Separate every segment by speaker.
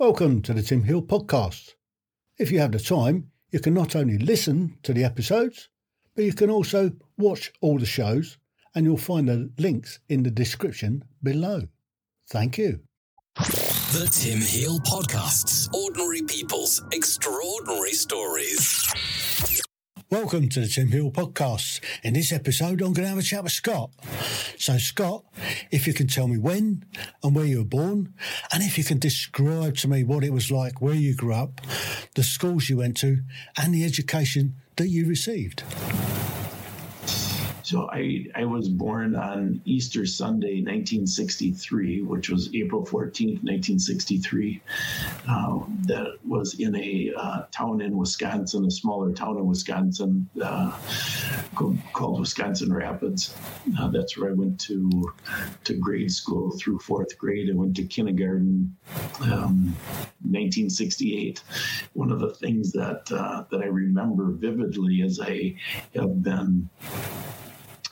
Speaker 1: Welcome to the Tim Hill podcast. If you have the time, you can not only listen to the episodes, but you can also watch all the shows, and you'll find the links in the description below. Thank you.
Speaker 2: The Tim Hill Podcasts. Ordinary people's extraordinary stories.
Speaker 1: Welcome to the Tim Hill podcast. In this episode, I'm going to have a chat with Scott. So, Scott, if you can tell me when and where you were born, and if you can describe to me what it was like where you grew up, the schools you went to, and the education that you received.
Speaker 3: So I, I was born on Easter Sunday, 1963, which was April 14th, 1963. Uh, that was in a uh, town in Wisconsin, a smaller town in Wisconsin uh, called, called, Wisconsin Rapids. Uh, that's where I went to to grade school through fourth grade. I went to kindergarten. Um, 1968. One of the things that uh, that I remember vividly is I have been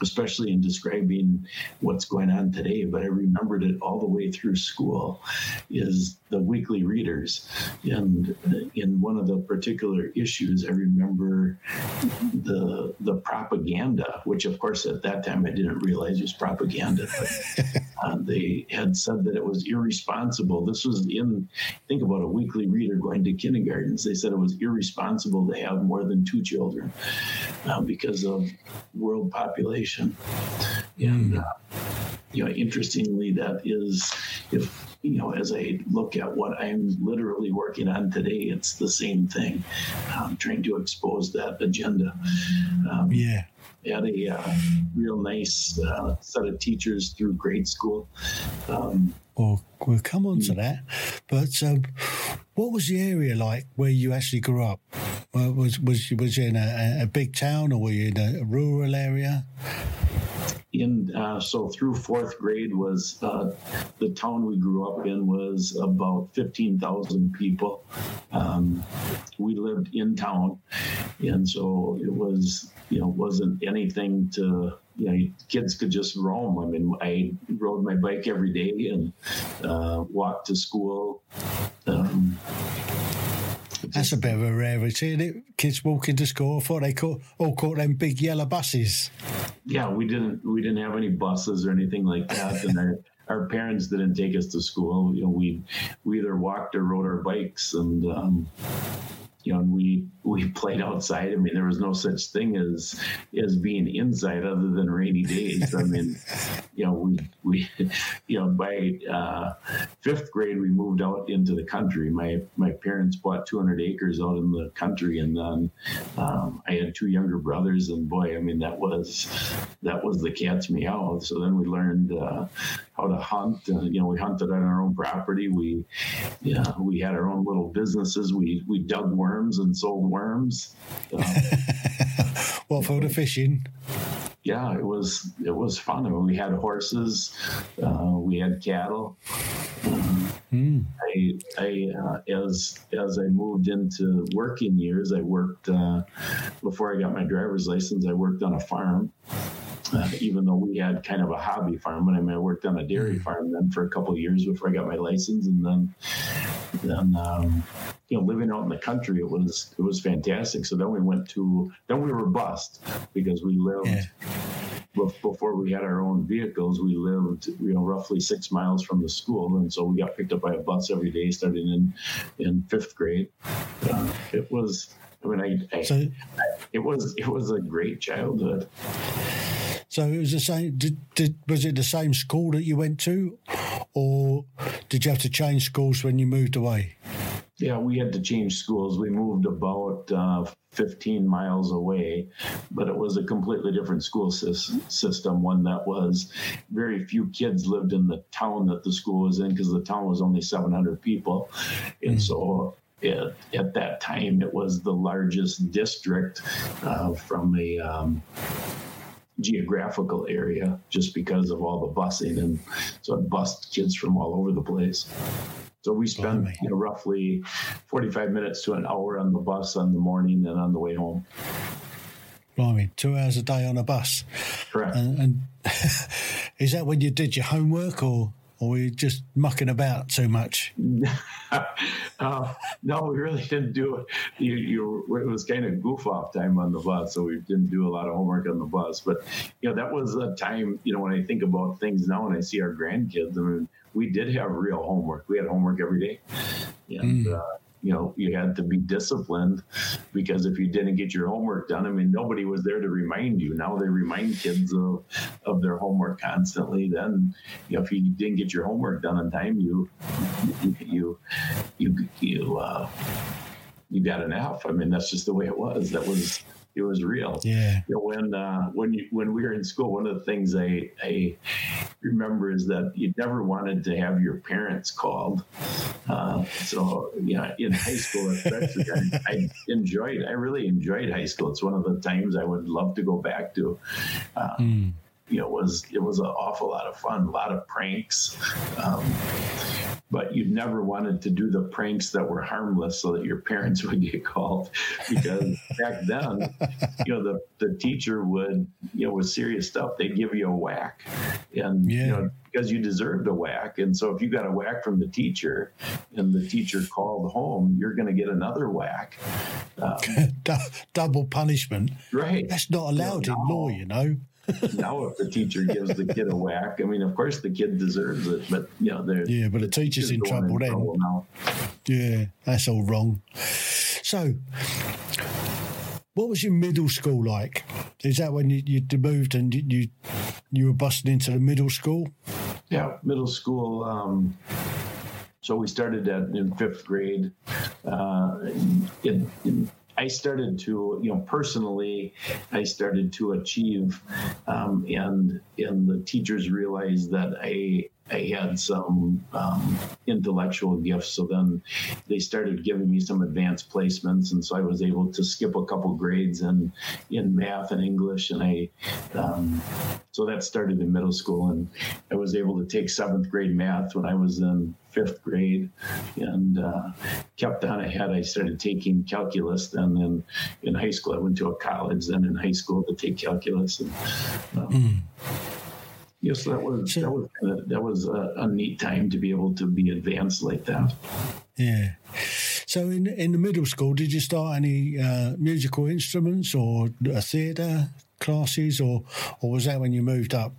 Speaker 3: especially in describing what's going on today, but I remembered it all the way through school, is the weekly readers. And in one of the particular issues, I remember the the propaganda, which of course at that time I didn't realize was propaganda, but uh, they had said that it was irresponsible. This was in think about a weekly reader going to kindergartens. They said it was irresponsible to have more than two children uh, because of world population. And uh, you know, interestingly, that is if you know, as I look at what I'm literally working on today, it's the same thing. I'm trying to expose that agenda.
Speaker 1: Um, yeah.
Speaker 3: Had a uh, real nice uh, set of teachers through grade school. Um,
Speaker 1: well, we'll come on to hmm. that. But um, what was the area like where you actually grew up? Was was was you in a, a big town or were you in a rural area?
Speaker 3: in uh, so through fourth grade was uh, the town we grew up in was about 15,000 people. Um, we lived in town, and so it was you know wasn't anything to you know kids could just roam. I mean, I rode my bike every day and uh, walked to school. Um,
Speaker 1: that's a bit of a rarity, isn't it? Kids walking to school. I thought they caught, all caught them big yellow buses.
Speaker 3: Yeah, we didn't. We didn't have any buses or anything like that, and our, our parents didn't take us to school. You know, we we either walked or rode our bikes, and um, you know, and we we played outside. I mean, there was no such thing as as being inside other than rainy days. I mean, you know, we we you know by uh, fifth grade we moved out into the country. My my parents bought 200 acres out in the country, and then um, I had two younger brothers, and boy, I mean, that was that was the cat's meow. So then we learned uh, how to hunt. Uh, you know, we hunted on our own property. We yeah, we had our own little businesses. We we dug worms and sold worms worms. Um,
Speaker 1: well, for the fishing.
Speaker 3: Yeah, it was it was fun. I mean, we had horses, uh, we had cattle. mm. I, I uh, as as I moved into working years, I worked uh, before I got my driver's license. I worked on a farm. Uh, even though we had kind of a hobby farm. But I mean, I worked on a dairy hmm. farm then for a couple of years before I got my license, and then then um, you know living out in the country it was it was fantastic so then we went to then we were bust because we lived yeah. before we had our own vehicles we lived you know roughly six miles from the school and so we got picked up by a bus every day starting in in fifth grade uh, it was i mean I, I, so, I it was it was a great childhood
Speaker 1: so it was the same. Did, did, was it the same school that you went to, or did you have to change schools when you moved away?
Speaker 3: Yeah, we had to change schools. We moved about uh, 15 miles away, but it was a completely different school system. One that was very few kids lived in the town that the school was in because the town was only 700 people. And mm. so it, at that time, it was the largest district uh, from a. Um, geographical area just because of all the busing and so it bussed kids from all over the place so we spend you know, roughly 45 minutes to an hour on the bus on the morning and on the way home.
Speaker 1: Blimey, two hours a day on a bus.
Speaker 3: Correct.
Speaker 1: And, and is that when you did your homework or or were you just mucking about too much?
Speaker 3: uh, no, we really didn't do it. You, you, it was kind of goof off time on the bus, so we didn't do a lot of homework on the bus. But you know, that was a time. You know, when I think about things now, and I see our grandkids, I mean, we did have real homework. We had homework every day, and. Mm. Uh, you know, you had to be disciplined because if you didn't get your homework done, I mean, nobody was there to remind you. Now they remind kids of, of their homework constantly. Then, you know, if you didn't get your homework done on time, you, you, you, you, uh, you got an F. I mean, that's just the way it was. That was it was real.
Speaker 1: Yeah.
Speaker 3: You know, when uh, when you when we were in school, one of the things I I remember is that you never wanted to have your parents called. Uh, so yeah, in high school especially, I, I, enjoyed. I really enjoyed high school. It's one of the times I would love to go back to. Uh, mm. You know, it was it was an awful lot of fun, a lot of pranks. Um, but you never wanted to do the pranks that were harmless so that your parents would get called. Because back then you know the, the teacher would you know with serious stuff they'd give you a whack. And yeah. you know because you deserved a whack. And so if you got a whack from the teacher and the teacher called home you're going to get another whack.
Speaker 1: Um, double punishment.
Speaker 3: Right.
Speaker 1: That's not allowed know, in law you know
Speaker 3: now if the teacher gives the kid a whack, I mean, of course the kid deserves it, but you know, they're
Speaker 1: yeah, but the teacher's in trouble in then. Trouble now. Yeah, that's all wrong. So, what was your middle school like? Is that when you, you moved and you you were busting into the middle school?
Speaker 3: Yeah, middle school. Um, so we started at in fifth grade. Uh, in, in I started to, you know, personally, I started to achieve, um, and and the teachers realized that I I had some um, intellectual gifts. So then they started giving me some advanced placements, and so I was able to skip a couple grades in in math and English, and I um, so that started in middle school, and I was able to take seventh grade math when I was in fifth grade, and uh, kept on ahead. I started taking calculus. Then in in high school, I went to a college. Then in high school to take calculus. And, um, mm Yes, that was that was that was a, a, neat time to be able to be advanced like that.
Speaker 1: Yeah. So in in the middle school, did you start any uh, musical instruments or a theatre classes, or or was that when you moved up?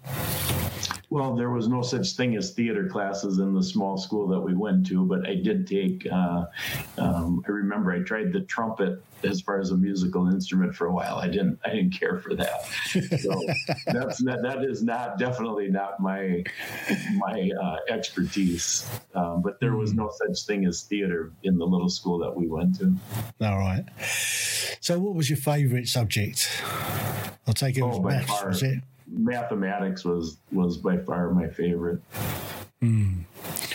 Speaker 3: Well, there was no such thing as theater classes in the small school that we went to, but I did take. Uh, um, I remember I tried the trumpet as far as a musical instrument for a while. I didn't. I didn't care for that. So that's that. That is not definitely not my my uh, expertise. Um, but there was no such thing as theater in the little school that we went to.
Speaker 1: All right. So, what was your favourite subject? I'll take it oh, was maths. Was it?
Speaker 3: Mathematics was was by far my favorite.
Speaker 1: Mm.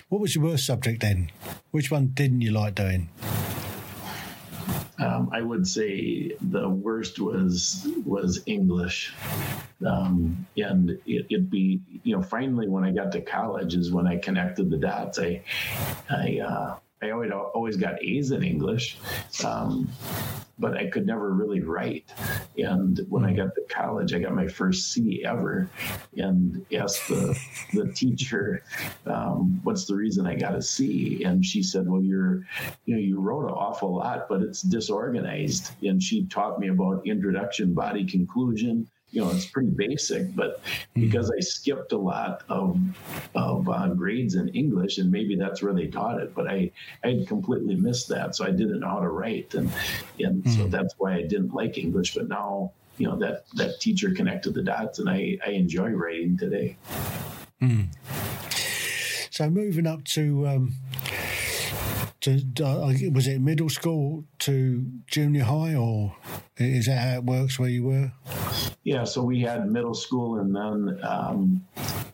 Speaker 1: What was your worst subject then? Which one didn't you like doing?
Speaker 3: Um, I would say the worst was was English, um, and it, would be you know finally when I got to college is when I connected the dots. I I uh, I always always got A's in English, um, but I could never really write. And when I got to college, I got my first C ever, and asked the the teacher, um, "What's the reason I got a C?" And she said, "Well, you're, you know, you wrote an awful lot, but it's disorganized." And she taught me about introduction, body, conclusion, you know, it's pretty basic, but hmm. because I skipped a lot of of uh, grades in English, and maybe that's where they taught it, but I I had completely missed that, so I didn't know how to write, and and mm. so hmm. that's why I didn't like English. But now, you know, that that teacher connected the dots, and I I enjoy writing today.
Speaker 1: Mm. So moving up to. Um to uh, was it middle school to junior high, or is that how it works where you were?
Speaker 3: Yeah, so we had middle school, and then um,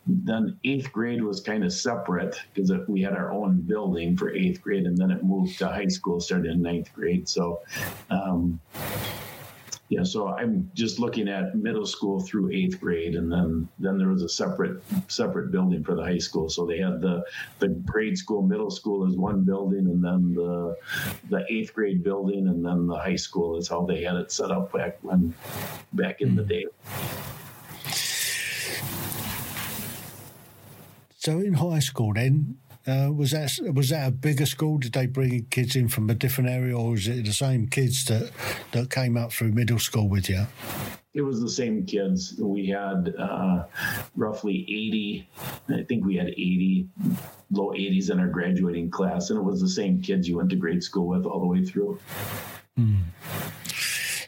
Speaker 3: then eighth grade was kind of separate because we had our own building for eighth grade, and then it moved to high school, started in ninth grade. So. Um, yeah, so I'm just looking at middle school through eighth grade, and then then there was a separate separate building for the high school. So they had the the grade school, middle school is one building, and then the the eighth grade building, and then the high school is how they had it set up back when back in the hmm. day.
Speaker 1: So in high school, then uh, was that was that a bigger school? Did they bring kids in from a different area, or was it the same kids that that came up through middle school with you?
Speaker 3: It was the same kids. We had uh, roughly 80, I think we had 80, low 80s in our graduating class, and it was the same kids you went to grade school with all the way through.
Speaker 1: Mm.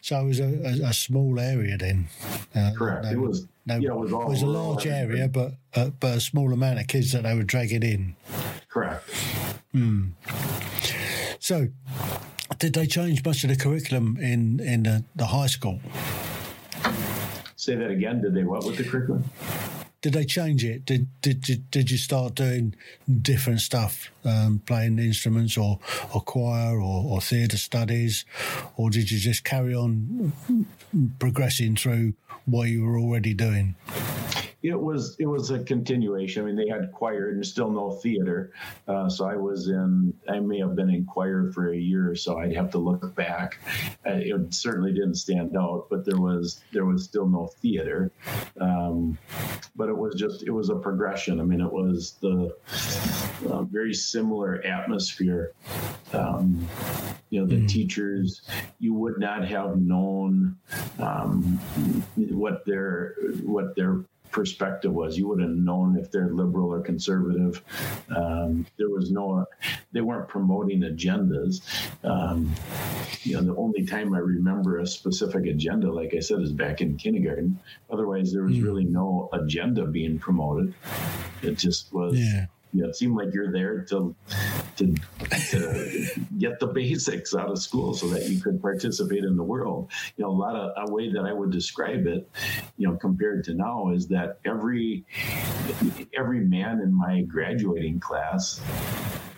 Speaker 1: So it was a, a, a small area then.
Speaker 3: Uh, Correct. No, it was. No, yeah, it was,
Speaker 1: it was a large area, but uh, but a small amount of kids that they were dragging in.
Speaker 3: Correct.
Speaker 1: Mm. So, did they change much of the curriculum in in the, the high school?
Speaker 3: Say that again. Did they what with the curriculum?
Speaker 1: did they change it? Did did did, did you start doing different stuff, um, playing instruments or or choir or, or theatre studies, or did you just carry on progressing through what you were already doing?
Speaker 3: It was it was a continuation. I mean, they had choir and still no theater, uh, so I was in. I may have been in choir for a year or so. I'd have to look back. Uh, it certainly didn't stand out, but there was there was still no theater. Um, but it was just it was a progression. I mean, it was the uh, very similar atmosphere. Um, you know, the mm. teachers you would not have known um, what their what their perspective was. You would have known if they're liberal or conservative. Um, there was no, they weren't promoting agendas. Um, you know, the only time I remember a specific agenda, like I said, is back in kindergarten. Otherwise, there was mm. really no agenda being promoted. It just was. Yeah you know, it seemed like you're there to, to, to get the basics out of school so that you could participate in the world. You know, a lot of a way that I would describe it, you know, compared to now is that every every man in my graduating class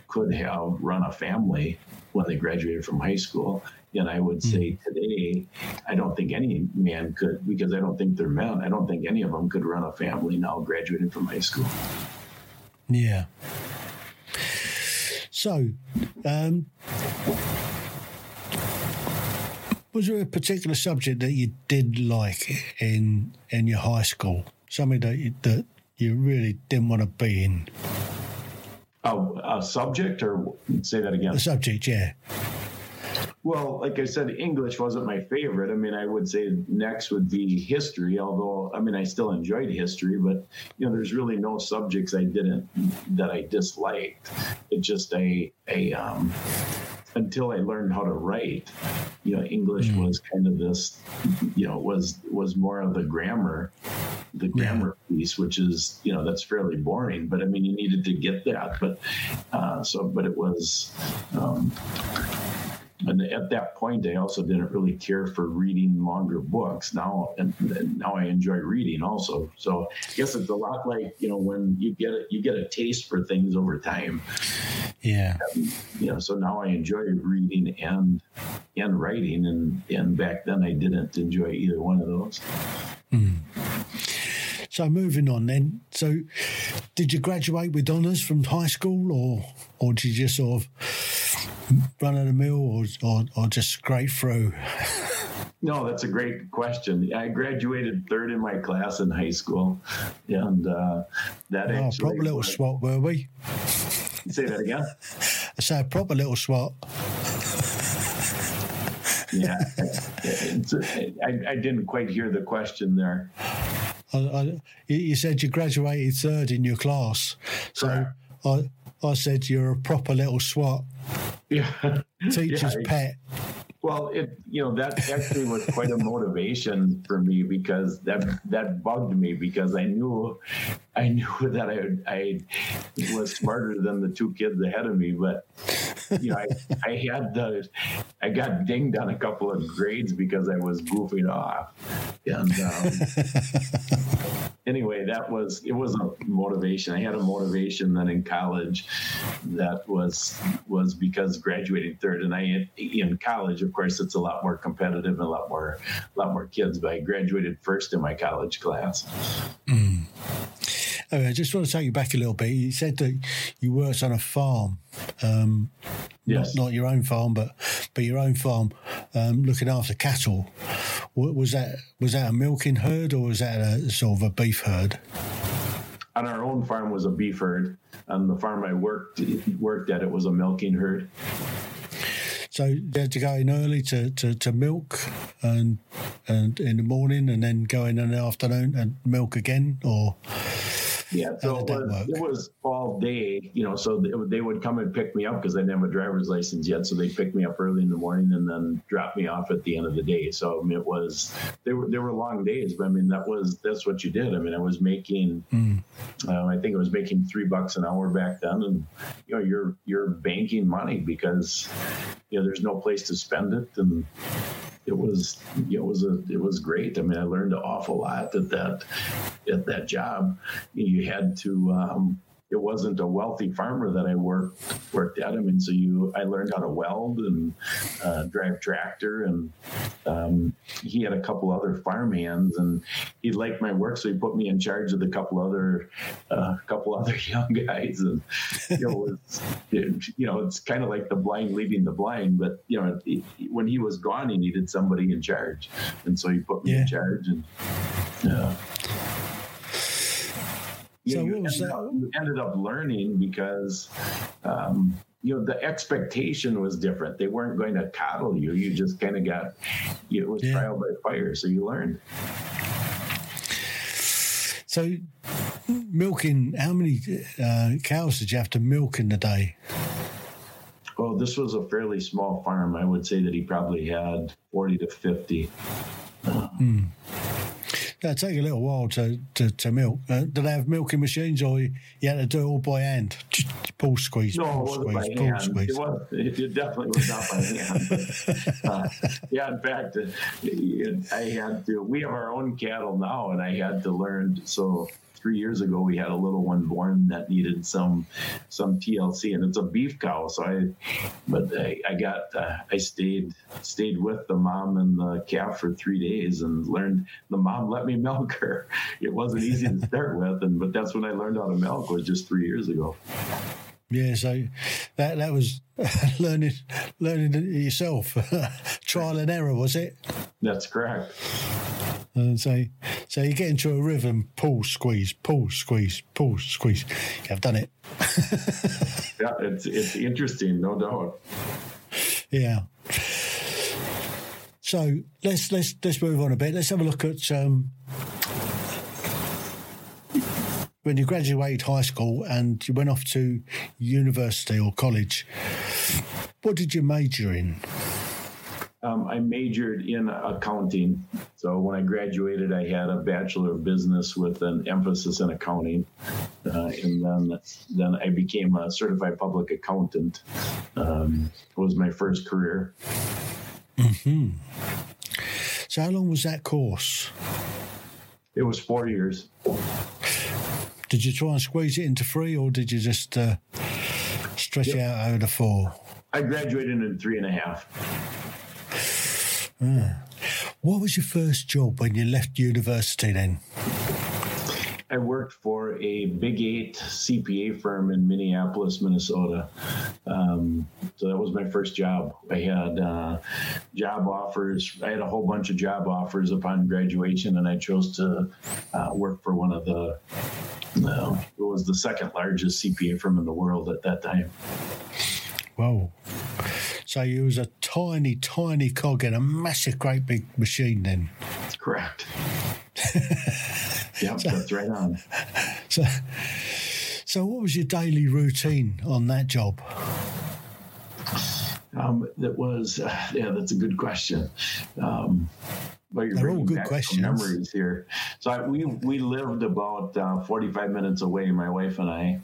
Speaker 3: could have run a family when they graduated from high school. And I would say hmm. today, I don't think any man could, because I don't think they're men. I don't think any of them could run a family now graduating from high school.
Speaker 1: Yeah. So, um, was there a particular subject that you did like in in your high school? Something that you, that you really didn't want to be in?
Speaker 3: Oh, a subject, or say that again?
Speaker 1: A subject, yeah.
Speaker 3: Well, like I said, English wasn't my favorite. I mean, I would say next would be history, although, I mean, I still enjoyed history, but, you know, there's really no subjects I didn't, that I disliked. It just a, a, um, until I learned how to write, you know, English mm. was kind of this, you know, was was more of the grammar, the grammar yeah. piece, which is, you know, that's fairly boring. But I mean, you needed to get that. But uh, so, but it was. Um, and at that point, I also didn't really care for reading longer books. Now, and, and, now I enjoy reading also. So I guess it's a lot like you know when you get a, you get a taste for things over time.
Speaker 1: Yeah.
Speaker 3: And, you know, so now I enjoy reading and and writing, and and back then I didn't enjoy either one of those.
Speaker 1: Mm. So moving on then. So did you graduate with honours from high school, or or did you just sort of run of the mill or, or, or just scrape through?
Speaker 3: No, that's a great question. I graduated third in my class in high school, and uh, that oh,
Speaker 1: actually proper little was, swat, were we?
Speaker 3: Say that again.
Speaker 1: I said a proper little swat.
Speaker 3: yeah, I, I, didn't quite hear the question there.
Speaker 1: I, I, you said you graduated third in your class, so I, I said you're a proper little swat.
Speaker 3: Yeah.
Speaker 1: Teacher's
Speaker 3: yeah.
Speaker 1: pet.
Speaker 3: Well, it you know that actually was quite a motivation for me because that that bugged me because I knew I knew that I I was smarter than the two kids ahead of me, but you know I, I had the I got dinged on a couple of grades because I was goofing off, and um, anyway, that was it was a motivation. I had a motivation then in college that was was because graduating third, and I in college, of course, it's a lot more competitive and a lot more a lot more kids. But I graduated first in my college class.
Speaker 1: Mm. I just want to take you back a little bit. You said that you worked on a farm, um, yes. not, not your own farm, but but your own farm, um, looking after cattle. Was that was that a milking herd or was that a sort of a beef herd?
Speaker 3: And our own farm was a beef herd. and the farm I worked worked at, it was a milking herd.
Speaker 1: So you had to go in early to, to, to milk and and in the morning and then go in in the afternoon and milk again or
Speaker 3: yeah, so it was, it was, all day, you know. So they would come and pick me up because I didn't have a driver's license yet. So they picked me up early in the morning and then dropped me off at the end of the day. So I mean, it was there were they were long days, but I mean that was that's what you did. I mean, I was making, mm. uh, I think I was making three bucks an hour back then, and you know you're you're banking money because you know there's no place to spend it and it was it was a it was great. I mean, I learned an awful lot at that at that job. You had to um, it wasn't a wealthy farmer that I worked worked at. I mean, so you I learned how to weld and uh, drive tractor, and um, he had a couple other farm hands, and he liked my work, so he put me in charge of the couple other uh, couple other young guys, and you know, it was, it, you know, it's kind of like the blind leading the blind, but you know, it, when he was gone, he needed somebody in charge, and so he put me yeah. in charge, and. Uh, so you, ended up, you, ended up, learning because um, you know the expectation was different. They weren't going to coddle you. You just kind of got you know, it was yeah. trial by fire. So you learned.
Speaker 1: So milking, how many uh, cows did you have to milk in the day?
Speaker 3: Well, this was a fairly small farm. I would say that he probably had 40 to 50.
Speaker 1: Mm. Yeah, it take a little while to, to, to milk. Uh, do they have milking machines or you, you had to do it all by hand? Pull, squeeze,
Speaker 3: no,
Speaker 1: pull,
Speaker 3: squeeze, pull, hand. squeeze. It, was, it definitely was not by hand. uh, yeah, in fact, uh, I had to, we have our own cattle now, and I had to learn. So three years ago, we had a little one born that needed some some TLC, and it's a beef cow. So I, but I, I got uh, I stayed stayed with the mom and the calf for three days and learned. The mom let me milk her. It wasn't easy to start with, and but that's when I learned how to milk was just three years ago.
Speaker 1: Yeah, so that that was learning learning yourself, trial and error, was it?
Speaker 3: That's correct.
Speaker 1: And so, so you get into a rhythm, pull, squeeze, pull, squeeze, pull, squeeze. I've done it.
Speaker 3: yeah, it's it's interesting, no doubt.
Speaker 1: Yeah. So let's let's let's move on a bit. Let's have a look at um, when you graduated high school and you went off to university or college. What did you major in?
Speaker 3: Um, I majored in accounting. So when I graduated, I had a bachelor of business with an emphasis in accounting, uh, and then then I became a certified public accountant. Um, was my first career.
Speaker 1: Hmm. So how long was that course?
Speaker 3: It was four years.
Speaker 1: Did you try and squeeze it into three, or did you just uh, stretch yep. it out over the four?
Speaker 3: I graduated in three and a half.
Speaker 1: What was your first job when you left university then?
Speaker 3: I worked for a Big Eight CPA firm in Minneapolis, Minnesota. Um, so that was my first job. I had uh, job offers. I had a whole bunch of job offers upon graduation, and I chose to uh, work for one of the. Uh, it was the second largest CPA firm in the world at that time.
Speaker 1: Whoa. So you was a tiny, tiny cog in a massive, great big machine then.
Speaker 3: Correct. yep, so, that's right on.
Speaker 1: So, so what was your daily routine on that job?
Speaker 3: Um, that was, uh, yeah, that's a good question. Um,
Speaker 1: but you're They're all good questions.
Speaker 3: Memories here. So I, we we lived about uh, 45 minutes away, my wife and I.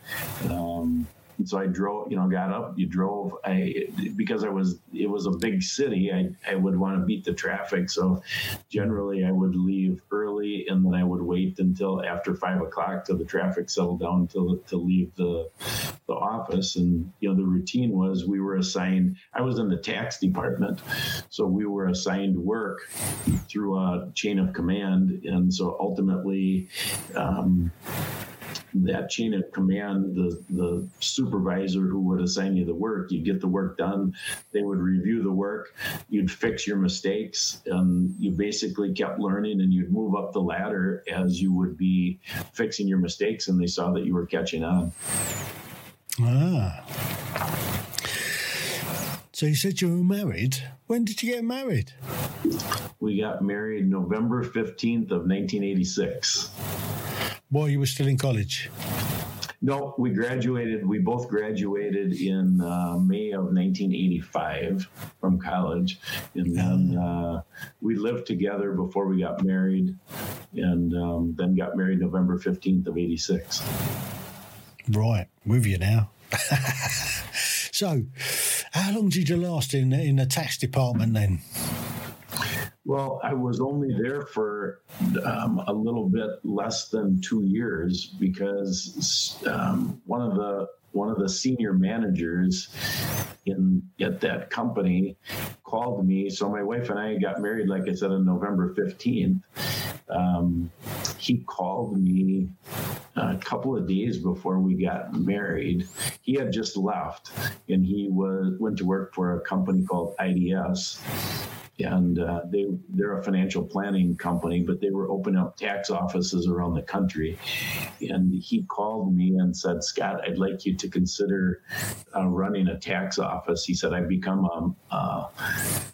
Speaker 3: Um, and so I drove, you know, got up, you drove. I because I was it was a big city. I I would want to beat the traffic, so generally I would leave early, and then I would wait until after five o'clock till the traffic settled down to to leave the the office. And you know, the routine was we were assigned. I was in the tax department, so we were assigned work through a chain of command, and so ultimately. Um, that chain of command, the the supervisor who would assign you the work, you'd get the work done. They would review the work. You'd fix your mistakes, and you basically kept learning, and you'd move up the ladder as you would be fixing your mistakes, and they saw that you were catching on.
Speaker 1: Ah. So you said you were married. When did you get married?
Speaker 3: We got married November 15th of 1986.
Speaker 1: While you were still in college?
Speaker 3: No, we graduated. We both graduated in uh, May of 1985 from college, and then uh, we lived together before we got married, and um, then got married November 15th of 86.
Speaker 1: Right, with you now. so, how long did you last in in the tax department then?
Speaker 3: Well, I was only there for um, a little bit less than two years because um, one of the one of the senior managers in at that company called me. So my wife and I got married, like I said, on November fifteenth. Um, he called me a couple of days before we got married. He had just left, and he was went to work for a company called IDS and uh, they they're a financial planning company, but they were opening up tax offices around the country. And he called me and said, "Scott, I'd like you to consider uh, running a tax office." He said, "I've become a, a,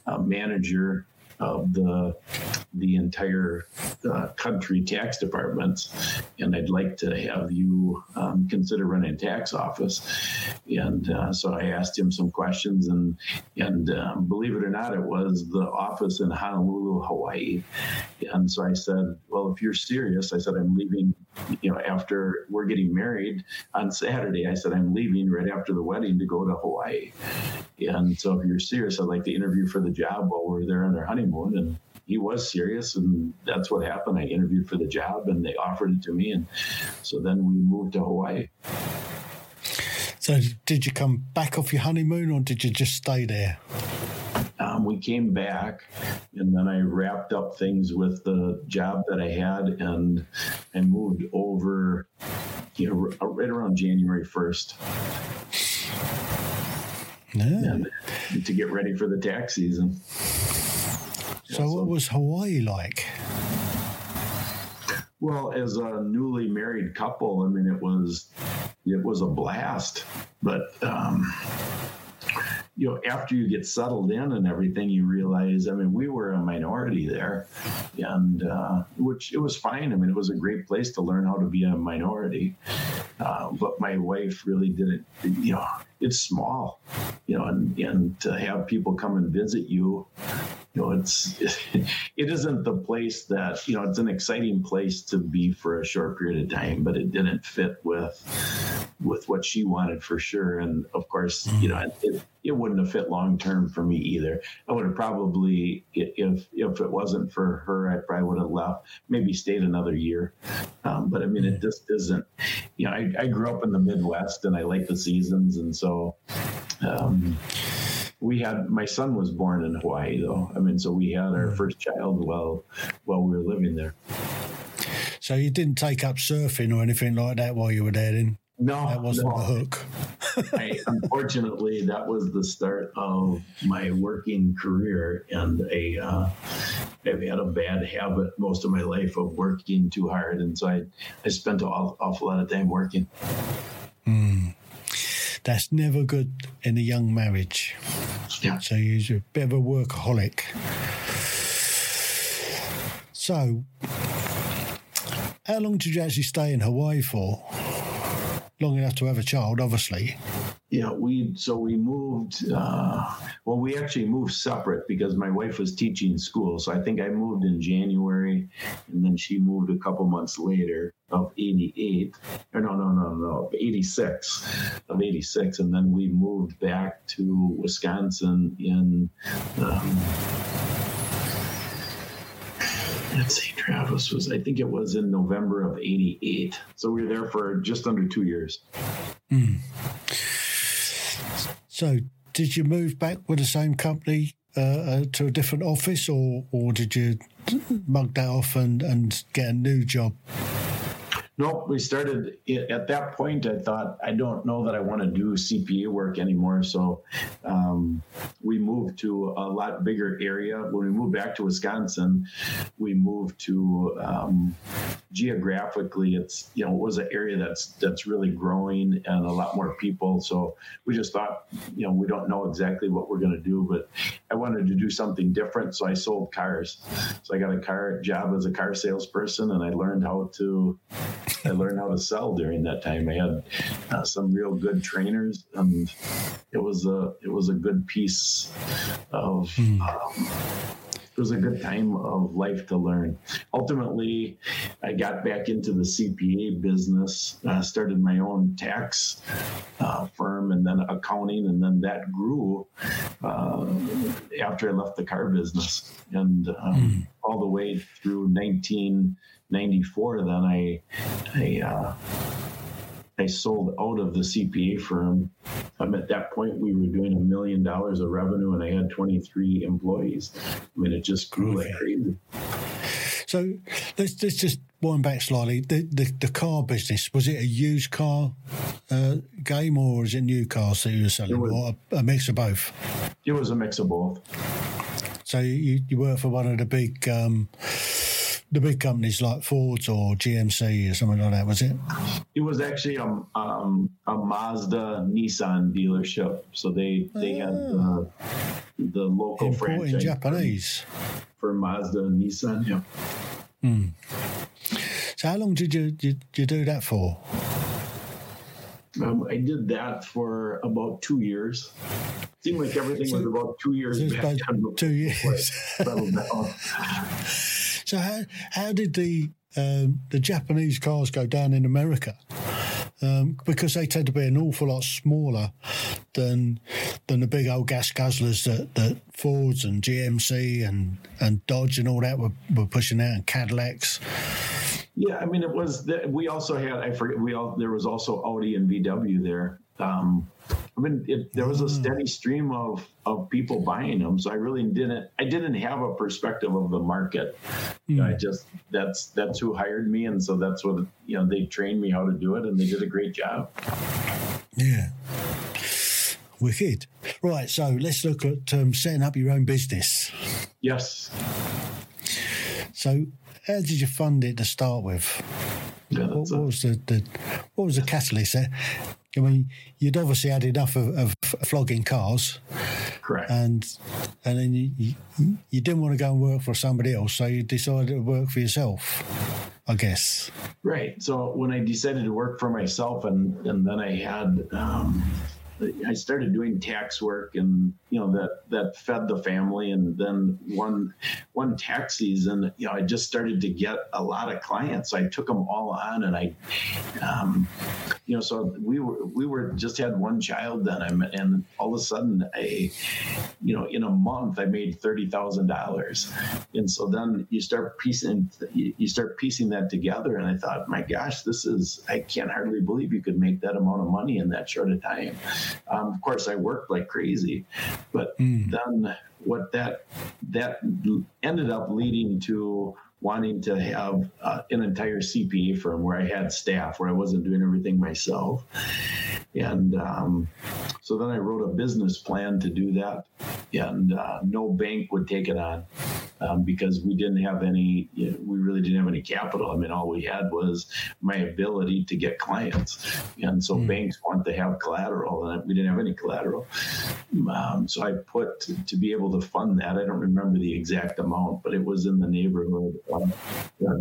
Speaker 3: a manager of the the entire uh, country tax departments, and I'd like to have you um, consider running tax office. And uh, so I asked him some questions, and and um, believe it or not, it was the office in Honolulu, Hawaii. And so I said, well, if you're serious, I said I'm leaving. You know, after we're getting married on Saturday, I said I'm leaving right after the wedding to go to Hawaii. And so, if you're serious, I'd like to interview for the job while we're there on our honeymoon. And he was serious, and that's what happened. I interviewed for the job, and they offered it to me, and so then we moved to Hawaii.
Speaker 1: So, did you come back off your honeymoon, or did you just stay there?
Speaker 3: Um, we came back, and then I wrapped up things with the job that I had, and I moved over, you know, right around January first.
Speaker 1: Yeah.
Speaker 3: to get ready for the tax season.
Speaker 1: So, yeah, what was Hawaii like?
Speaker 3: Well, as a newly married couple, I mean, it was it was a blast. But um, you know, after you get settled in and everything, you realize, I mean, we were a minority there, and uh, which it was fine. I mean, it was a great place to learn how to be a minority. Uh, but my wife really didn't, you know, it's small, you know, and, and to have people come and visit you, you know, it's it isn't the place that you know it's an exciting place to be for a short period of time, but it didn't fit with with what she wanted for sure. And of course, you know, it, it wouldn't have fit long term for me either. I would have probably, if if it wasn't for her, I probably would have left, maybe stayed another year. Um, but I mean, it just isn't. You know, I, I grew up in the Midwest, and I like the seasons, and so. Um, we had my son was born in Hawaii though. I mean, so we had our first child while while we were living there.
Speaker 1: So you didn't take up surfing or anything like that while you were there, then?
Speaker 3: No,
Speaker 1: that wasn't
Speaker 3: no.
Speaker 1: the hook.
Speaker 3: I, unfortunately, that was the start of my working career, and a uh, I've had a bad habit most of my life of working too hard, and so I I spent an awful lot of time working.
Speaker 1: Mm. That's never good in a young marriage.
Speaker 3: Yeah.
Speaker 1: So you're a bit of a workaholic. So, how long did you actually stay in Hawaii for? long enough to have a child, obviously.
Speaker 3: Yeah, we so we moved. Uh, well, we actually moved separate because my wife was teaching school. So I think I moved in January, and then she moved a couple months later of '88. Or no, no, no, no, '86 of '86, and then we moved back to Wisconsin in. Um, at St. Travis was, I think it was in November of 88. So we were there for just under two years.
Speaker 1: Mm. So did you move back with the same company uh, uh, to a different office or, or did you mug that off and, and get a new job?
Speaker 3: Nope, we started at that point. I thought I don't know that I want to do CPA work anymore, so um, we moved to a lot bigger area. When we moved back to Wisconsin, we moved to um, geographically. It's you know it was an area that's that's really growing and a lot more people. So we just thought you know we don't know exactly what we're going to do, but I wanted to do something different, so I sold cars. So I got a car job as a car salesperson, and I learned how to I learned how to sell during that time. I had uh, some real good trainers, and it was a it was a good piece of. Mm. Um, it was a good time of life to learn. Ultimately, I got back into the CPA business, uh, started my own tax uh, firm, and then accounting, and then that grew uh, after I left the car business, and um, mm. all the way through 1994. Then I, I uh, I sold out of the CPA firm. Um, at that point, we were doing a million dollars of revenue, and I had 23 employees. I mean, it just grew like crazy.
Speaker 1: So let's, let's just wind back slightly. The, the, the car business was it a used car uh, game or is it new cars that you were selling, was, or a, a, mix of both?
Speaker 3: It was a mix of both.
Speaker 1: So you you work for one of the big. Um, the big companies like Ford or GMC or something like that, was it?
Speaker 3: It was actually a, um, a Mazda Nissan dealership. So they they had the, the local Importing franchise.
Speaker 1: Japanese.
Speaker 3: For Mazda Nissan, yeah.
Speaker 1: Hmm. So how long did you, did you do that for?
Speaker 3: Um, I did that for about two years. seemed like everything so, was about two years back.
Speaker 1: Two years. So how how did the um, the Japanese cars go down in America? Um, because they tend to be an awful lot smaller than than the big old gas guzzlers that, that Fords and GMC and, and Dodge and all that were, were pushing out and Cadillacs.
Speaker 3: Yeah, I mean it was. The, we also had I forget we all there was also Audi and VW there. Um, I mean, it, there was a mm. steady stream of, of people buying them, so I really didn't. I didn't have a perspective of the market. Mm. I just that's that's who hired me, and so that's what you know. They trained me how to do it, and they did a great job.
Speaker 1: Yeah, wicked. Right, so let's look at um, setting up your own business.
Speaker 3: Yes.
Speaker 1: So, how did you fund it to start with? Yeah, what, what was the, the, what was the catalyst there? I mean, you'd obviously had enough of, of flogging cars,
Speaker 3: correct?
Speaker 1: And and then you, you, you didn't want to go and work for somebody else, so you decided to work for yourself, I guess.
Speaker 3: Right. So when I decided to work for myself, and and then I had um, I started doing tax work and you know that that fed the family and then one one tax season you know I just started to get a lot of clients. I took them all on and I um, you know so we were we were just had one child then I'm, and all of a sudden I you know in a month I made thirty thousand dollars. And so then you start piecing you start piecing that together and I thought my gosh this is I can't hardly believe you could make that amount of money in that short of time um, of course, I worked like crazy, but mm. then what that that ended up leading to wanting to have uh, an entire CPA firm where I had staff, where I wasn't doing everything myself. And um, so then I wrote a business plan to do that, and uh, no bank would take it on um, because we didn't have any, you know, we really didn't have any capital. I mean, all we had was my ability to get clients. And so mm. banks want to have collateral, and we didn't have any collateral. Um, so I put to, to, be able to fund that, I don't remember the exact amount, but it was in the neighborhood. Of, uh,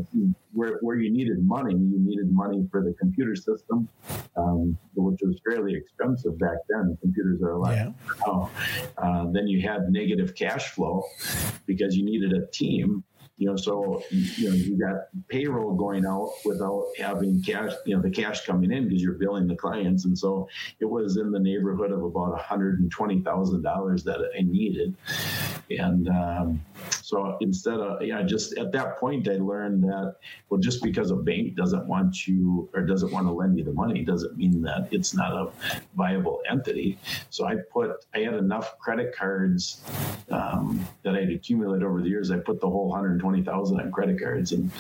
Speaker 3: where, where you needed money, you needed money for the computer system, um, which was fairly expensive back then. Computers are a lot yeah. now. Uh, then you had negative cash flow because you needed a team you know, so you know you got payroll going out without having cash, you know, the cash coming in because you're billing the clients, and so it was in the neighborhood of about one hundred and twenty thousand dollars that I needed, and um, so instead of yeah, just at that point I learned that well, just because a bank doesn't want you or doesn't want to lend you the money doesn't mean that it's not a viable entity. So I put I had enough credit cards um, that I'd accumulated over the years. I put the whole 120,000 on credit cards and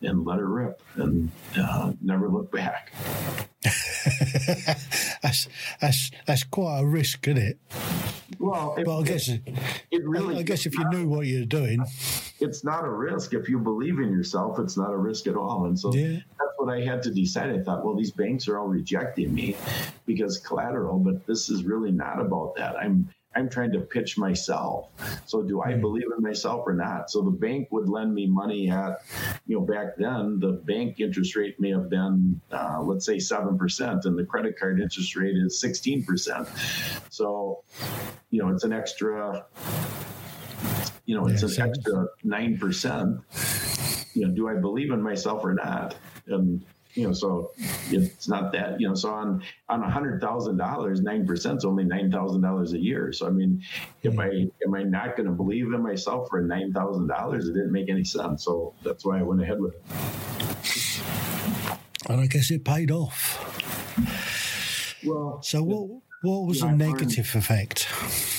Speaker 3: and let it rip and uh, never look back.
Speaker 1: that's that's that's quite a risk, isn't it?
Speaker 3: Well,
Speaker 1: but I guess it,
Speaker 3: it really.
Speaker 1: I guess if you knew what you're doing,
Speaker 3: it's not a risk. If you believe in yourself, it's not a risk at all. And so yeah. that's what I had to decide. I thought, well, these banks are all rejecting me because collateral, but this is really not about that. I'm I'm trying to pitch myself. So do I hmm. believe in myself or not? So the bank would lend me money at, you know, back then the bank interest rate may have been, uh, let's say seven percent, and the credit card interest rate is sixteen percent. So, you know, it's an extra, you know, it's yeah, an extra nine percent. You know, do I believe in myself or not? And you know, so it's not that, you know, so on on a hundred thousand dollars, nine percent is only nine thousand dollars a year. So I mean, if I am I not going to believe in myself for nine thousand dollars, it didn't make any sense. So that's why I went ahead with it.
Speaker 1: And I guess it paid off.
Speaker 3: Well,
Speaker 1: so what? What was the negative learned, effect?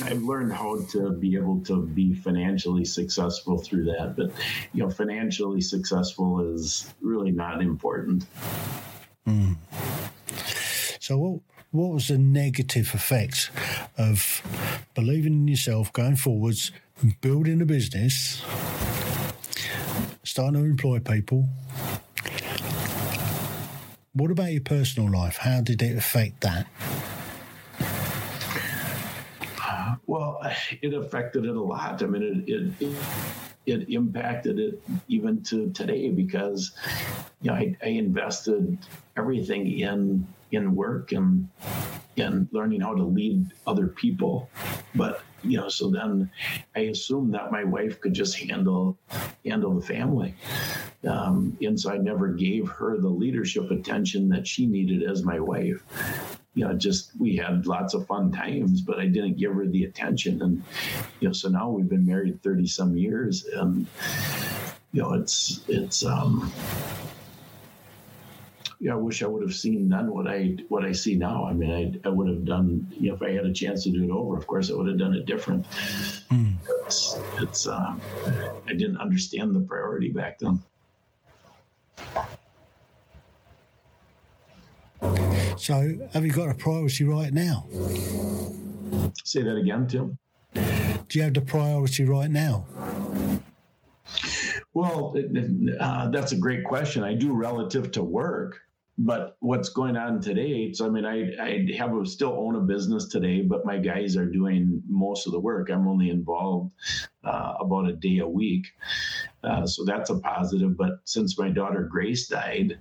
Speaker 3: I've learned how to be able to be financially successful through that. But, you know, financially successful is really not important.
Speaker 1: Mm. So, what, what was the negative effect of believing in yourself, going forwards, building a business, starting to employ people? What about your personal life? How did it affect that?
Speaker 3: Well, it affected it a lot. I mean, it, it it impacted it even to today because you know I, I, invested everything in in work and in learning how to lead other people. But you know so then i assumed that my wife could just handle handle the family. Um, and so i never gave her the leadership attention that she needed as my wife you know, just we had lots of fun times, but I didn't give her the attention. And, you know, so now we've been married 30 some years and, you know, it's, it's, um, yeah, I wish I would have seen then what I what I see now. I mean, I, I would have done you know if I had a chance to do it over. Of course, I would have done it different. Mm. It's, it's uh, I didn't understand the priority back then.
Speaker 1: So, have you got a priority right now?
Speaker 3: Say that again, Tim.
Speaker 1: Do you have the priority right now?
Speaker 3: Well, uh, that's a great question. I do relative to work, but what's going on today? So, I mean, I, I have a, still own a business today, but my guys are doing most of the work. I'm only involved uh, about a day a week. Uh, so that's a positive. But since my daughter Grace died,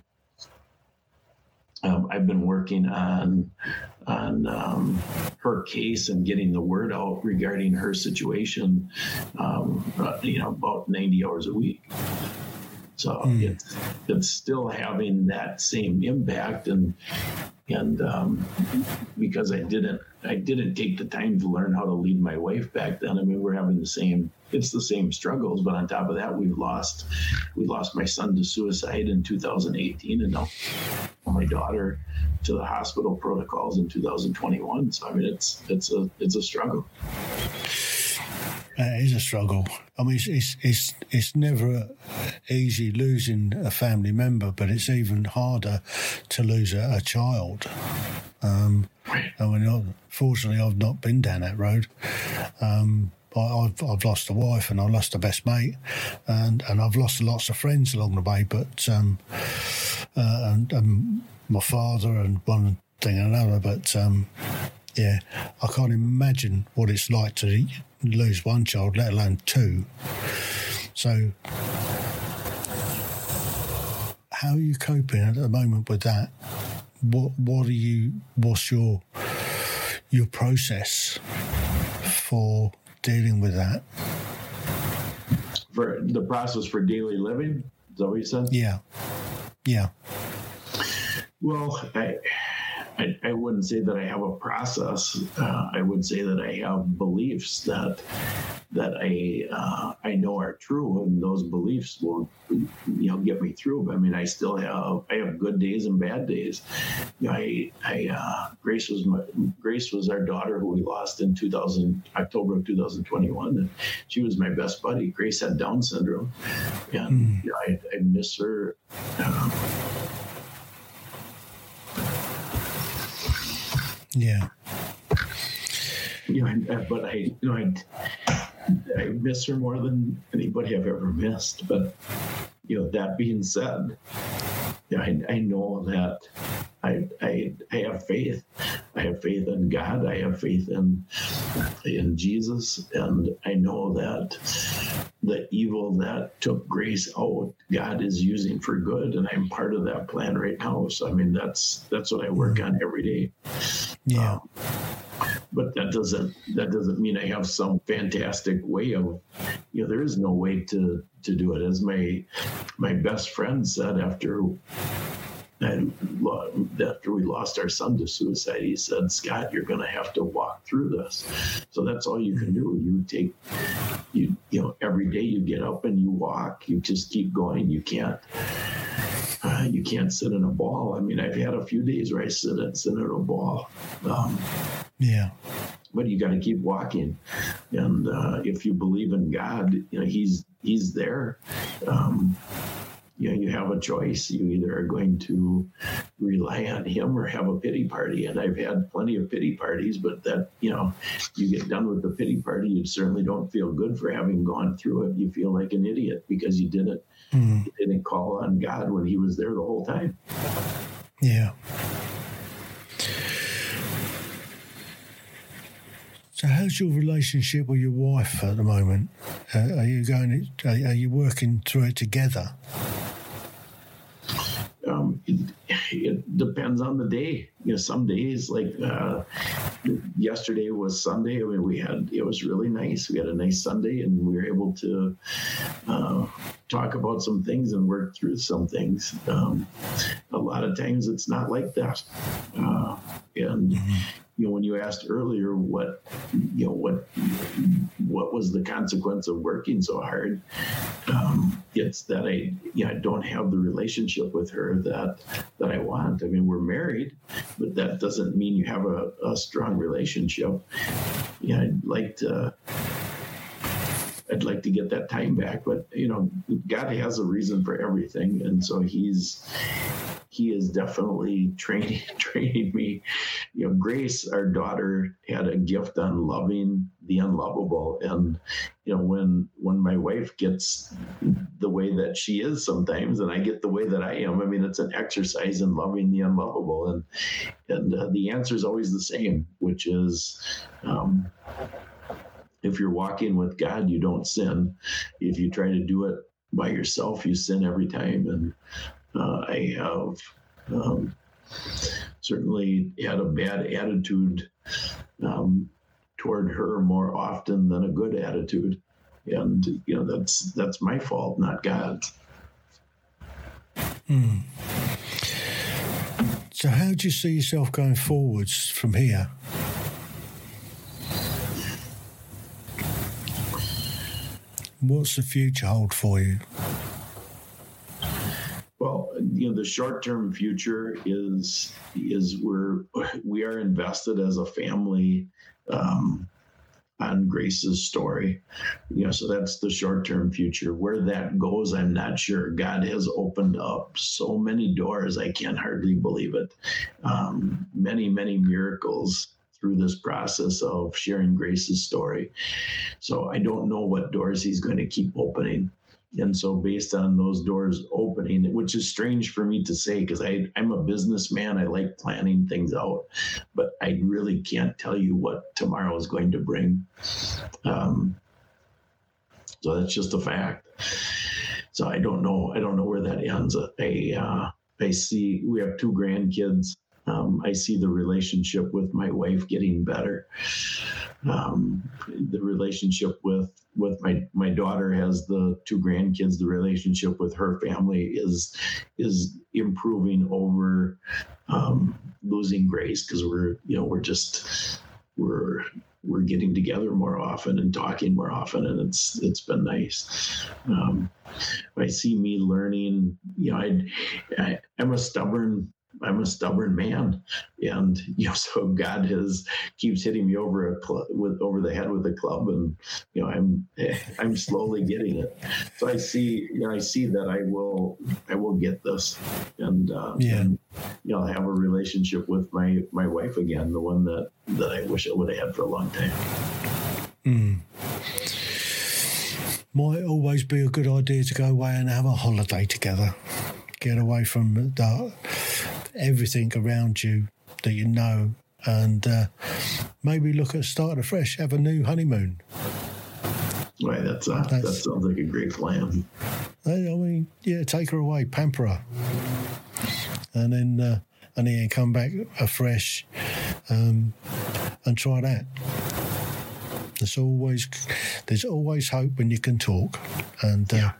Speaker 3: um, I've been working on on um, her case and getting the word out regarding her situation. Um, uh, you know, about ninety hours a week. So mm. it's it's still having that same impact, and and um, because I didn't I didn't take the time to learn how to lead my wife back then. I mean, we're having the same it's the same struggles, but on top of that, we've lost we lost my son to suicide in 2018, and now my daughter to the hospital protocols in 2021. So I mean, it's it's a it's a struggle.
Speaker 1: It is a struggle. I mean, it's, it's, it's, it's never easy losing a family member, but it's even harder to lose a, a child. Um, I mean, fortunately, I've not been down that road. Um, I've, I've lost a wife and I've lost a best mate, and, and I've lost lots of friends along the way. But um, uh, and, and, my father and one thing and another. But um, yeah, I can't imagine what it's like to lose one child, let alone two. So, how are you coping at the moment with that? What What are you? What's your your process for dealing with that?
Speaker 3: For the process for daily living, is that what you said?
Speaker 1: Yeah, yeah.
Speaker 3: Well, I I, I wouldn't say that I have a process. Uh, I would say that I have beliefs that that I uh, I know are true, and those beliefs will you know get me through. I mean, I still have I have good days and bad days. You know, I I uh, Grace was my Grace was our daughter who we lost in 2000 October of 2021, and she was my best buddy. Grace had Down syndrome, and mm. you know, I, I miss her. Um,
Speaker 1: yeah.
Speaker 3: You know, uh, but I, you know, I, I miss her more than anybody I've ever missed. But you know, that being said, I, I know that I, I, I have faith. I have faith in God. I have faith in in Jesus, and I know that the evil that took grace out, God is using for good, and I'm part of that plan right now. So I mean, that's that's what I work on every day.
Speaker 1: Yeah. Um,
Speaker 3: but that doesn't that doesn't mean I have some fantastic way of you know there is no way to to do it as my my best friend said after and after we lost our son to suicide, he said, Scott, you're going to have to walk through this. So that's all you can do. You take, you, you know, every day you get up and you walk, you just keep going. You can't, uh, you can't sit in a ball. I mean, I've had a few days where I sit and sit in a ball. Um,
Speaker 1: yeah.
Speaker 3: But you got to keep walking, and uh, if you believe in God, you know He's He's there. Um, you know, you have a choice. You either are going to rely on him or have a pity party. And I've had plenty of pity parties, but that, you know, you get done with the pity party, you certainly don't feel good for having gone through it. You feel like an idiot because you didn't, mm. you didn't call on God when he was there the whole time.
Speaker 1: Yeah. So, how's your relationship with your wife at the moment? Uh, are you going? Are you working through it together?
Speaker 3: Um, it, it, depends on the day. You know, some days like uh, yesterday was Sunday. I mean, we had it was really nice. We had a nice Sunday, and we were able to uh, talk about some things and work through some things. Um, a lot of times, it's not like that, uh, and mm-hmm you know, when you asked earlier what, you know, what, what was the consequence of working so hard, um, it's that I, you know, I don't have the relationship with her that that I want. I mean, we're married, but that doesn't mean you have a, a strong relationship. Yeah, I'd like to. I'd like to get that time back, but you know, God has a reason for everything, and so He's he is definitely training training me. You know, Grace, our daughter, had a gift on loving the unlovable, and you know, when when my wife gets the way that she is sometimes, and I get the way that I am, I mean, it's an exercise in loving the unlovable, and and uh, the answer is always the same, which is. Um, if you're walking with God, you don't sin. If you try to do it by yourself, you sin every time. And uh, I have um, certainly had a bad attitude um, toward her more often than a good attitude, and you know that's that's my fault, not God's.
Speaker 1: Hmm. So, how do you see yourself going forwards from here? What's the future hold for you?
Speaker 3: Well, you know the short term future is is we're we are invested as a family um, on Grace's story. You know, so that's the short term future. Where that goes, I'm not sure. God has opened up so many doors, I can't hardly believe it. Um, many, many miracles through this process of sharing Grace's story. So I don't know what doors he's going to keep opening. And so, based on those doors opening, which is strange for me to say because I'm a businessman, I like planning things out, but I really can't tell you what tomorrow is going to bring. Um, so that's just a fact. So I don't know. I don't know where that ends. I uh, I see we have two grandkids. Um, I see the relationship with my wife getting better. um, the relationship with with my my daughter has the two grandkids. The relationship with her family is is improving over um, losing Grace because we're you know we're just we're we're getting together more often and talking more often, and it's it's been nice. Um, I see me learning. You know, I, I I'm a stubborn I'm a stubborn man, and you know, so God has keeps hitting me over a club with over the head with a club, and you know, I'm I'm slowly getting it. So I see, you know, I see that I will I will get this, and uh,
Speaker 1: Yeah.
Speaker 3: and, you know, have a relationship with my my wife again, the one that that I wish I would have had for a long time.
Speaker 1: Might always be a good idea to go away and have a holiday together. Get away from the, everything around you that you know, and uh, maybe look at starting afresh. Have a new honeymoon.
Speaker 3: Right, that's, uh, that sounds like a great plan.
Speaker 1: I mean, yeah, take her away, pamper her, and then uh, and then come back afresh, um, and try that. There's always there's always hope when you can talk, and uh,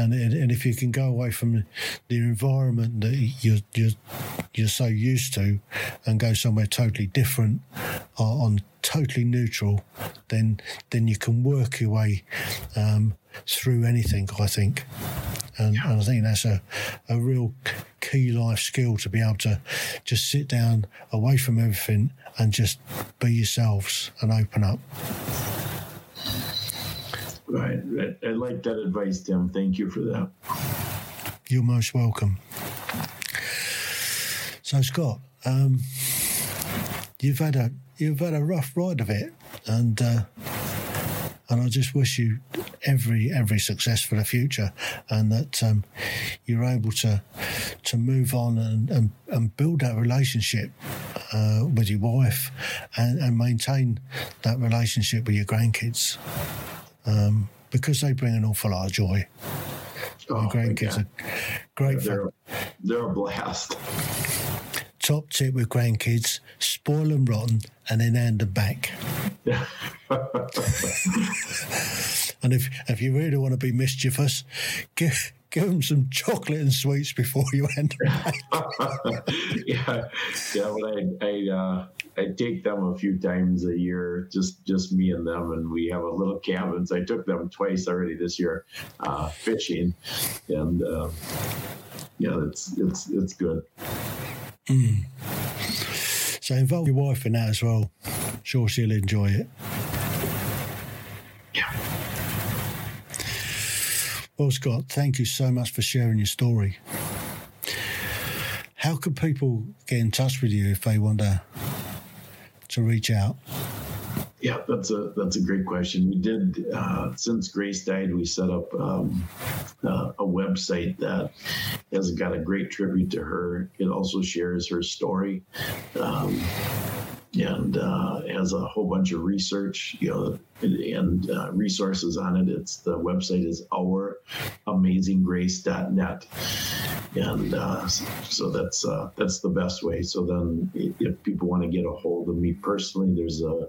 Speaker 1: and and if you can go away from the environment that you're you're you're so used to, and go somewhere totally different, or on totally neutral, then then you can work your way um, through anything. I think, and, and I think that's a a real key life skill to be able to just sit down away from everything and just be yourselves and open up.
Speaker 3: Right, right. I like that advice, Tim. Thank you for that.
Speaker 1: You're most welcome. So, Scott, um, you've had a you've had a rough ride of it, and uh, and I just wish you every every success for the future, and that um, you're able to to move on and and, and build that relationship uh, with your wife, and, and maintain that relationship with your grandkids, um, because they bring an awful lot of joy.
Speaker 3: Oh,
Speaker 1: Your grandkids are great.
Speaker 3: They're, they're a blast.
Speaker 1: Top tip with grandkids: spoil them rotten and then hand them back. Yeah. And if if you really want to be mischievous, give give them some chocolate and sweets before you back.
Speaker 3: yeah, yeah. But I I, uh, I take them a few times a year, just just me and them, and we have a little cabins. I took them twice already this year, uh, fishing, and uh, yeah, it's it's it's good.
Speaker 1: So involve your wife in that as well. Sure, she'll enjoy it. Well, Scott, thank you so much for sharing your story. How can people get in touch with you if they want to to reach out?
Speaker 3: Yeah, that's a that's a great question. We did uh, since Grace died, we set up um, uh, a website that has got a great tribute to her. It also shares her story. Um, and uh, has a whole bunch of research, you know, and uh, resources on it. It's the website is ouramazinggrace.net, and uh, so that's uh, that's the best way. So then, if people want to get a hold of me personally, there's a,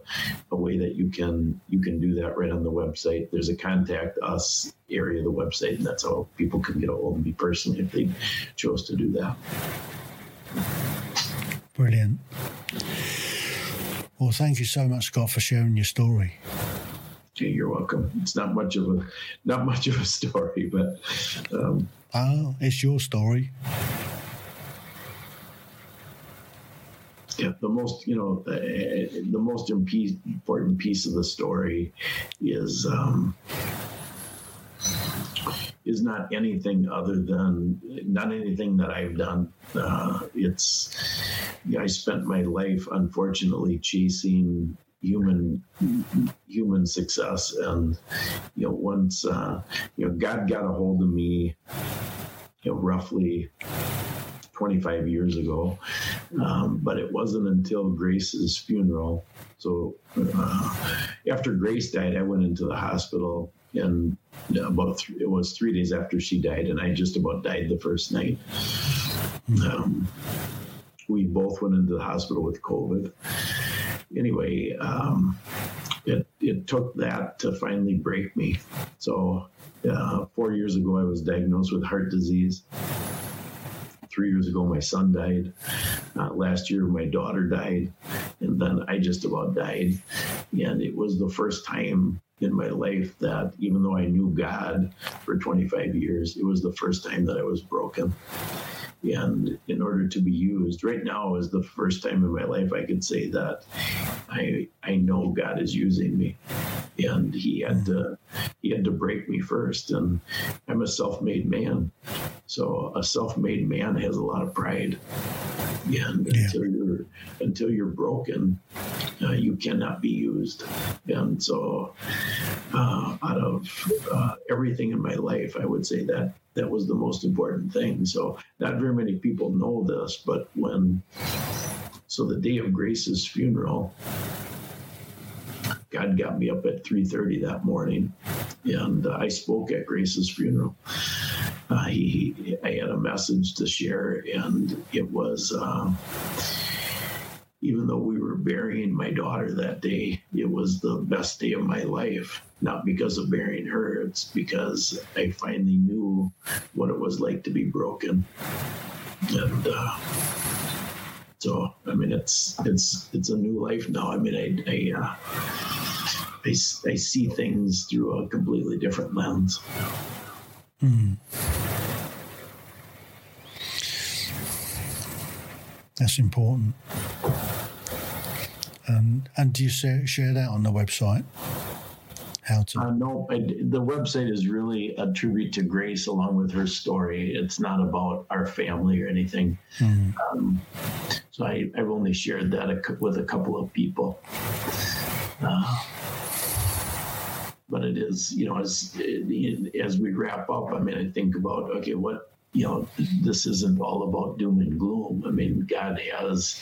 Speaker 3: a way that you can you can do that right on the website. There's a contact us area of the website, and that's how people can get a hold of me personally if they chose to do that.
Speaker 1: Brilliant. Well, thank you so much, Scott, for sharing your story.
Speaker 3: You're welcome. It's not much of a not much of a story, but um,
Speaker 1: it's your story.
Speaker 3: yeah, the most you know uh, the most important piece of the story is um, is not anything other than not anything that I've done. Uh, it's I spent my life unfortunately chasing human human success. And you know once uh, you know God got a hold of me you know roughly 25 years ago. Um, but it wasn't until Grace's funeral. So uh, after Grace died I went into the hospital and about th- it was three days after she died and I just about died the first night. Um, we both went into the hospital with COVID anyway, um, it, it took that to finally break me. So, uh, four years ago, I was diagnosed with heart disease. Three years ago, my son died. Uh, last year, my daughter died. And then I just about died. And it was the first time in my life that even though I knew God for 25 years, it was the first time that I was broken. And in order to be used, right now is the first time in my life I could say that I I know God is using me, and He had to He had to break me first. And I'm a self-made man, so a self-made man has a lot of pride. And yeah. until you're until you're broken, uh, you cannot be used. And so, uh, out of uh, everything in my life, I would say that that was the most important thing. So, not very many people know this, but when so the day of Grace's funeral, God got me up at 3:30 that morning, and uh, I spoke at Grace's funeral. Uh, he, I had a message to share, and it was. Uh, even though we were burying my daughter that day, it was the best day of my life. Not because of burying her, it's because I finally knew what it was like to be broken. And uh, so, I mean, it's it's it's a new life now. I mean, I I, uh, I, I see things through a completely different lens. Mm.
Speaker 1: That's important. Um, and do you share, share that on the website? How to?
Speaker 3: Uh, no, the website is really a tribute to Grace along with her story. It's not about our family or anything. Mm. Um, so I, have only shared that a, with a couple of people. Uh, but it is, you know, as as we wrap up, I mean, I think about okay, what you know, this isn't all about doom and gloom. I mean, God has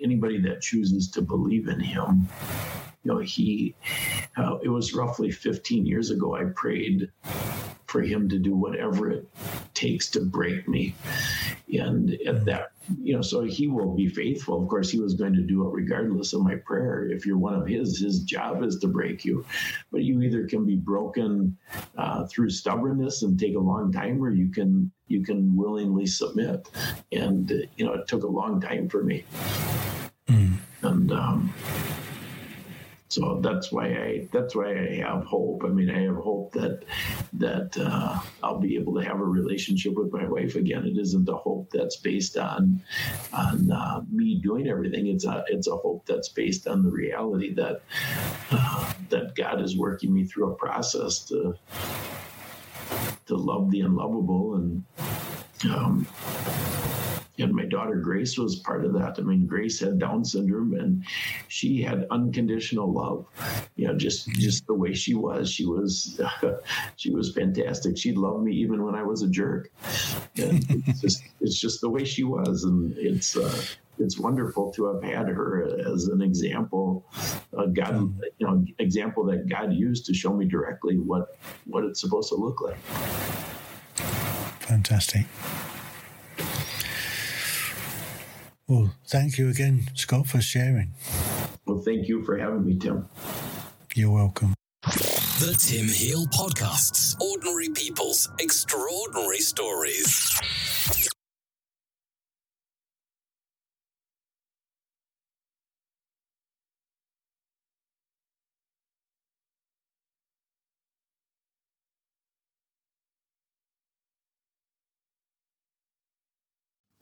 Speaker 3: anybody that chooses to believe in Him. You know, He. Uh, it was roughly 15 years ago. I prayed for Him to do whatever it takes to break me, and at that you know, so he will be faithful. Of course, he was going to do it regardless of my prayer. If you're one of his, his job is to break you. But you either can be broken uh, through stubbornness and take a long time, or you can you can willingly submit. And you know, it took a long time for me. Mm. And um, so that's why I that's why I have hope. I mean, I have hope that that uh, I'll be able to have a relationship with my wife again. It isn't a hope that's based on on uh, me doing everything. It's a it's a hope that's based on the reality that uh, that God is working me through a process to to love the unlovable and. Um, and my daughter Grace was part of that. I mean, Grace had Down syndrome, and she had unconditional love. You know, just just the way she was. She was she was fantastic. She loved me even when I was a jerk. And it's just it's just the way she was, and it's. Uh, it's wonderful to have had her as an example, a God, you know, example that God used to show me directly what what it's supposed to look like.
Speaker 1: Fantastic. Well, thank you again, Scott, for sharing.
Speaker 3: Well, thank you for having me, Tim.
Speaker 1: You're welcome.
Speaker 2: The Tim Heal Podcasts Ordinary People's Extraordinary Stories.